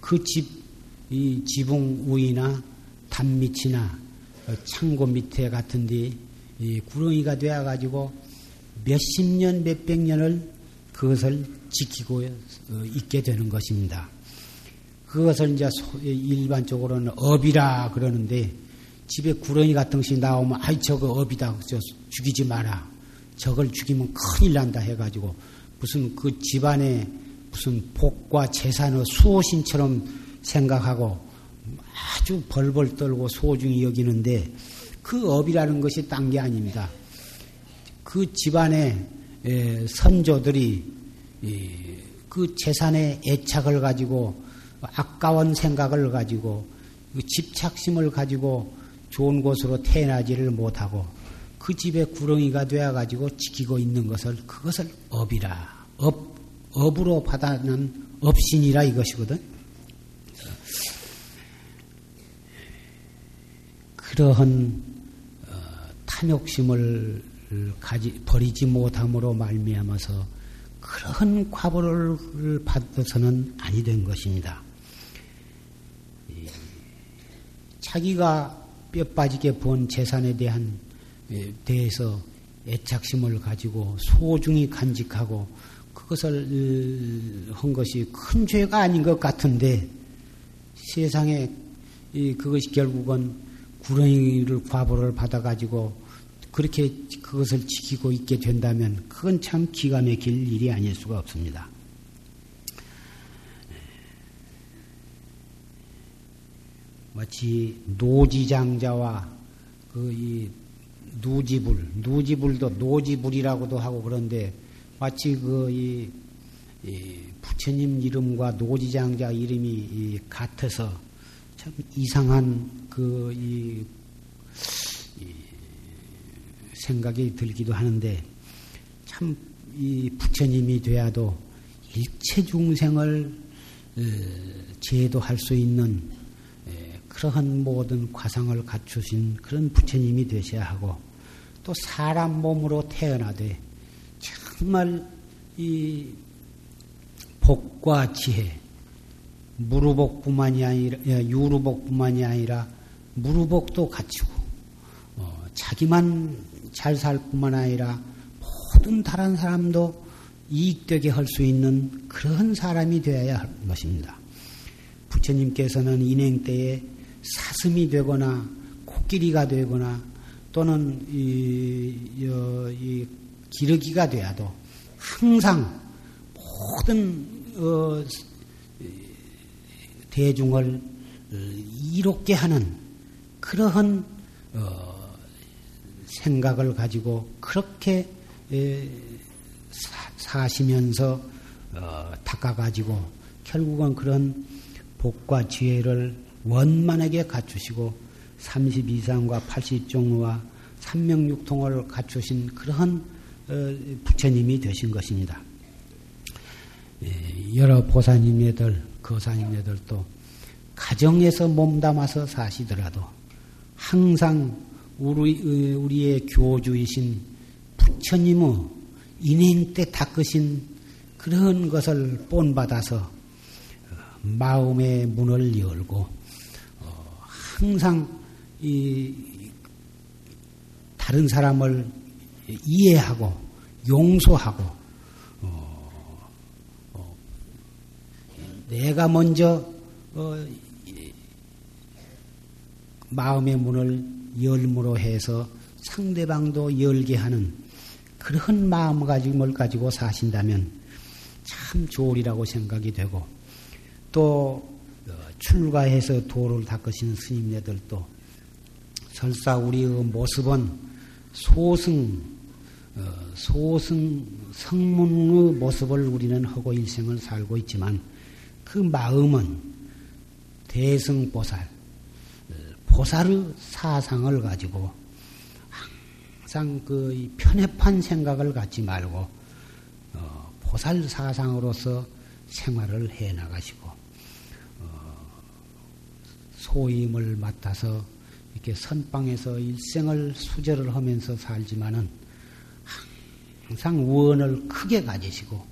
그 집 이 지붕 위나 단밑이나 창고 밑에 같은데 이 구렁이가 되어 가지고 몇십 년, 몇백 년을 그것을 지키고 어, 있게 되는 것입니다. 그것을 이제 일반적으로는 업이라 그러는데 집에 구렁이 같은 것이 나오면 아이 저거 업이다 저 죽이지 마라 저걸 죽이면 큰일 난다 해가지고 무슨 그 집안에 무슨 복과 재산의 수호신처럼 생각하고 아주 벌벌 떨고 소중히 여기는데 그 업이라는 것이 딴 게 아닙니다. 그 집안의 선조들이 그 재산의 애착을 가지고 아까운 생각을 가지고 그 집착심을 가지고 좋은 곳으로 태어나지를 못하고 그 집의 구렁이가 되어 가지고 지키고 있는 것을 그것을 업이라 업 업으로 받아는 업신이라 이것이거든. 그러한 어, 탐욕심을 가지 버리지 못함으로 말미암아서 그러한 과보를 받아서는 아니 된 것입니다. 자기가 뼈 빠지게 본 재산에 대한 대해서 애착심을 가지고 소중히 간직하고 그것을 한 것이 큰 죄가 아닌 것 같은데 세상에 그것이 결국은 구렁이를 과보를 받아가지고 그렇게 그것을 지키고 있게 된다면 그건 참 기가 막힐 일이 아닐 수가 없습니다. 마치 노지장자와 그이 누지불, 누지불도 노지불이라고도 하고 그런데 마치 그 이 부처님 이름과 노지장자 이름이 같아서 참 이상한 그, 이, 이 생각이 들기도 하는데, 참, 이 부처님이 되어도 일체 중생을 어, 제도할 수 있는 그러한 모든 과상을 갖추신 그런 부처님이 되셔야 하고, 또 사람 몸으로 태어나되, 정말 이 복과 지혜, 무루복뿐만이 아니라 예, 유루복뿐만이 아니라 무루복도 갖추고 어, 자기만 잘 살 뿐만 아니라 모든 다른 사람도 이익되게 할 수 있는 그런 사람이 되어야 할 것입니다. 부처님께서는 인행 때에 사슴이 되거나 코끼리가 되거나 또는 이, 이, 이 기러기가 되어도 항상 모든 어, 대중을 어, 이롭게 하는 그러한 어, 생각을 가지고 그렇게 에, 사, 시면서 어, 닦아가지고 결국은 그런 복과 지혜를 원만하게 갖추시고 32상과 80종과 삼명육통을 갖추신 그러한 어, 부처님이 되신 것입니다. 예, 여러 보사님네들, 거사님네들도 가정에서 몸담아서 사시더라도 항상 우리, 어, 우리의 교주이신 부처님의 인행 때 닦으신 그런 것을 본받아서 어, 마음의 문을 열고 항상 이 다른 사람을 이해하고 용서하고 어, 어, 내가 먼저 어, 마음의 문을 열므로 해서 상대방도 열게 하는 그런 마음가짐을 가지고 사신다면 참 좋으리라고 생각이 되고 또 어, 출가해서 도를 닦으신 스님네들도 설사 우리의 모습은 소승 어, 소승 성문의 모습을 우리는 하고 일생을 살고 있지만 그 마음은 대승보살, 어, 보살의 사상을 가지고 항상 그 편협한 생각을 갖지 말고 어, 보살 사상으로서 생활을 해 나가시고 소임을 맡아서 이렇게 선방에서 일생을 수절을 하면서 살지만은 항상 원을 크게 가지시고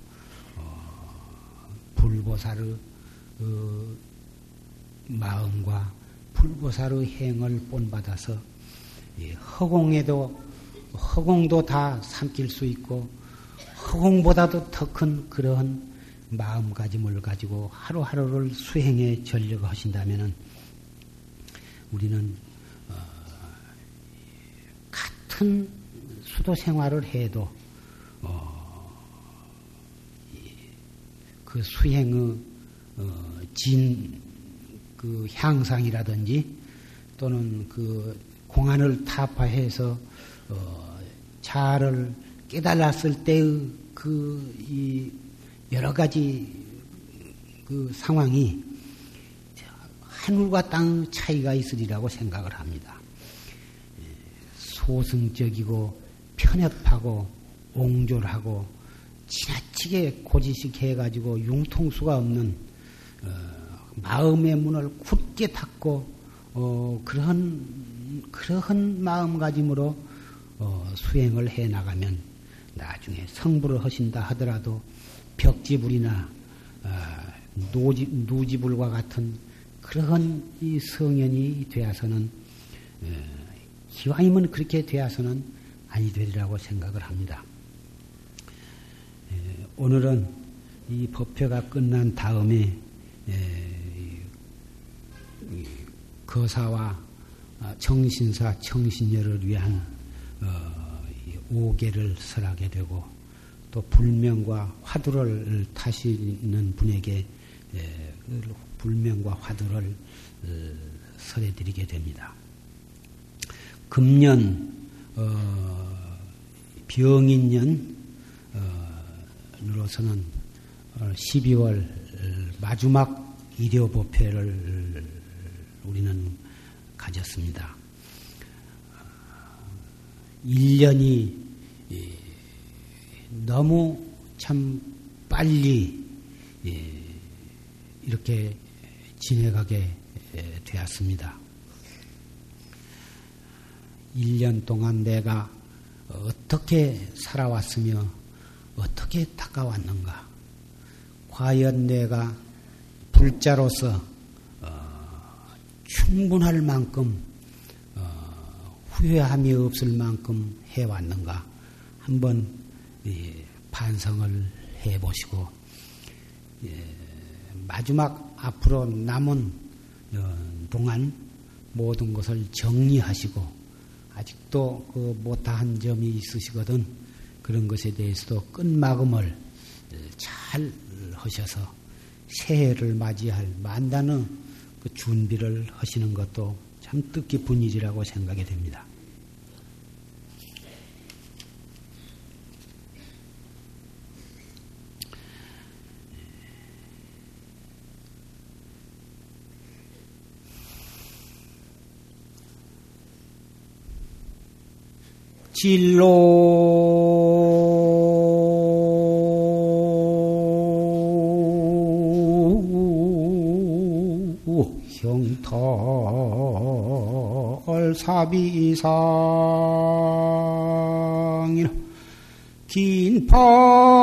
어, 불보살의 어, 마음과 불보살의 행을 본받아서 예, 허공에도 허공도 다 삼킬 수 있고 허공보다도 더 큰 그러한 마음가짐을 가지고 하루하루를 수행에 전력하신다면 우리는 어, 같은 수도 생활을 해도 어, 그 수행의 어, 진, 그 향상이라든지 또는 그 공안을 타파해서 어, 자를 깨달았을 때의 그이 여러 가지 그 상황이 하늘과 땅 차이가 있으리라고 생각을 합니다. 소승적이고 편협하고 옹졸하고 지나치게 고지식 해가지고 융통수가 없는 어, 마음의 문을 굳게 닫고 어, 그런 그러한 마음가짐으로 어, 수행을 해 나가면 나중에 성불을 하신다 하더라도 벽지불이나 어, 노지, 누지불과 같은 그러한 이 성현이 되어서는 어, 기왕이면 그렇게 되어서는 아니 되리라고 생각을 합니다. 오늘은 이 법회가 끝난 다음에 거사와 아, 청신사 청신녀를 위한 어, 오계를 설하게 되고 또 불명과 화두를 타시는 분에게 그 불명과 화두를 어, 설해드리게 됩니다. 금년 어, 병인년 으로서는 12월 어, 마지막 일요법회를 우리는 가졌습니다. 1년이 너무 참 빨리 이렇게 지내가게 되었습니다. 1년 동안 내가 어떻게 살아왔으며 어떻게 다가왔는가? 과연 내가 불자로서 어, 충분할 만큼 어, 후회함이 없을 만큼 해왔는가? 한번 예, 반성을 해보시고 예, 마지막 앞으로 남은 어, 동안 모든 것을 정리하시고 아직도 그 못한 점이 있으시거든 그런 것에 대해서도 끝마음을 잘잘 하셔서 새해를 맞이할 만다는 그 준비를 하시는 것도 참 뜻깊은 일이라고 생각이 됩니다. 진로 사비상이나 긴파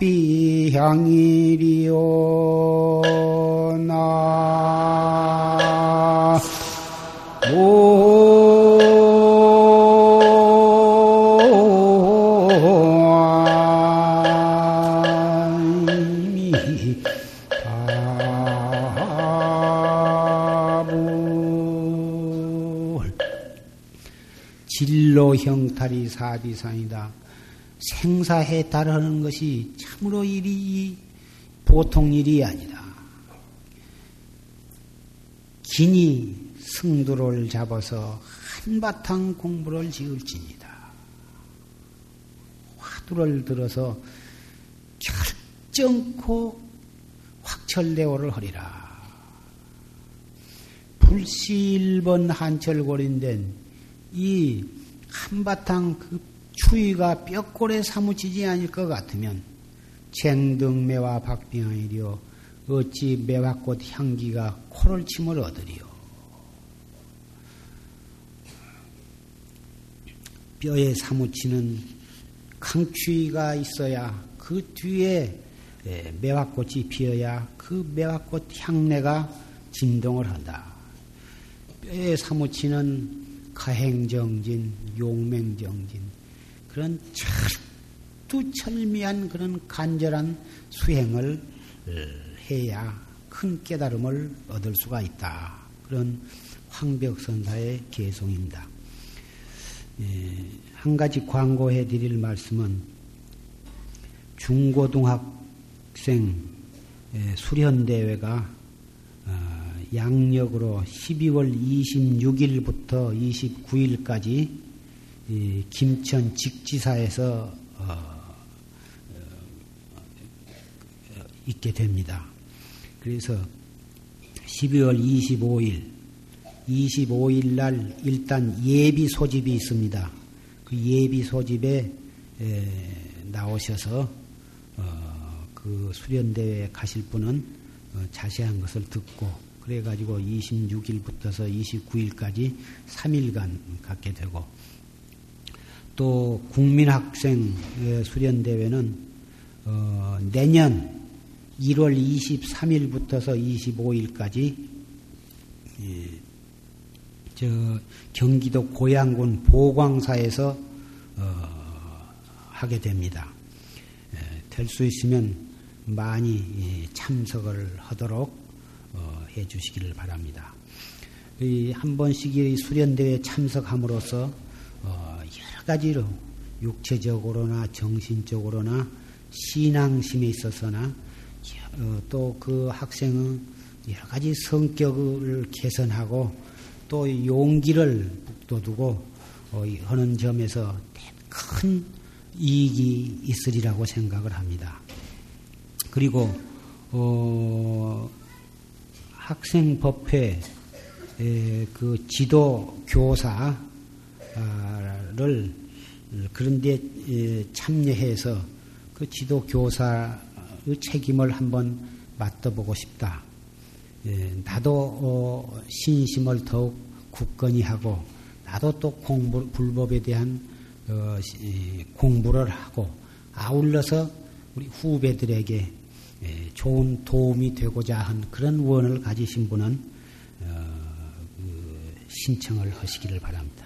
비향일이오나. 진로 형탈이 사비상이다. 생사해탈하는 것이 참으로 일이 보통 일이 아니다. 긴이 승두를 잡아서 한바탕 공부를 지을지니다. 화두를 들어서 결정코 확철대오를 하리라. 불시 일번 한철골인된 이 한바탕 그 추위가 뼈골에 사무치지 않을 것 같으면 쟁등매와 박빙하이려 어찌 매화꽃 향기가 코를 침을 얻으리요. 뼈에 사무치는 강추위가 있어야 그 뒤에 매화꽃이 피어야 그 매화꽃 향내가 진동을 한다. 뼈에 사무치는 가행정진, 용맹정진, 그런 철두철미한 그런 간절한 수행을 해야 큰 깨달음을 얻을 수가 있다. 그런 황벽선사의 개송입니다. 한 가지 광고해 드릴 말씀은 중고등학생 수련대회가 양력으로 12월 26일부터 29일까지 김천 직지사에서 어, 어, 있게 됩니다. 그래서 12월 25일, 25일 날 일단 예비 소집이 있습니다. 그 예비 소집에 나오셔서 어, 그 수련대회에 가실 분은 자세한 것을 듣고 그래가지고 26일부터서 29일까지 3일간 갖게 되고 또 국민학생 수련대회는 어, 내년 1월 23일부터서 25일까지 예, 저 경기도 고양군 보광사에서 어, 하게 됩니다. 예, 될수 있으면 많이 예, 참석을 하도록 어, 해 주시기를 바랍니다. 한 번씩 이 수련대회에 참석함으로써 어, 가지로 육체적으로나 정신적으로나 신앙심에 있어서나 어, 또그 학생은 여러 가지 성격을 개선하고 또 용기를 북돋우고 하는 점에서 큰 이익이 있으리라고 생각을 합니다. 그리고 어, 학생법회 그 지도 교사 를 그런데 참여해서 그 지도 교사의 책임을 한번 맡아보고 싶다. 나도 어, 신심을 더욱 굳건히 하고 나도 또 공부 불법에 대한 어, 공부를 하고 아울러서 우리 후배들에게 좋은 도움이 되고자 한 그런 원을 가지신 분은 어, 그 신청을 하시기를 바랍니다.